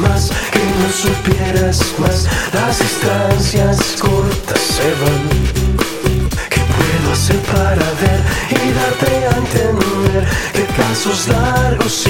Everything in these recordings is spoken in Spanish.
más, que no supieras más. Las distancias cortas se van. ¿Qué puedo hacer para ver y darte a entender que pasos largos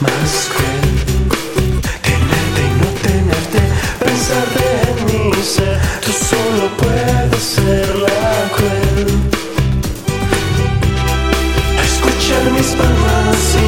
más cruel. Tenerte y no tenerte, pensarte en mí, ser tú solo puedes ser la cruel. Escuchar mis palabras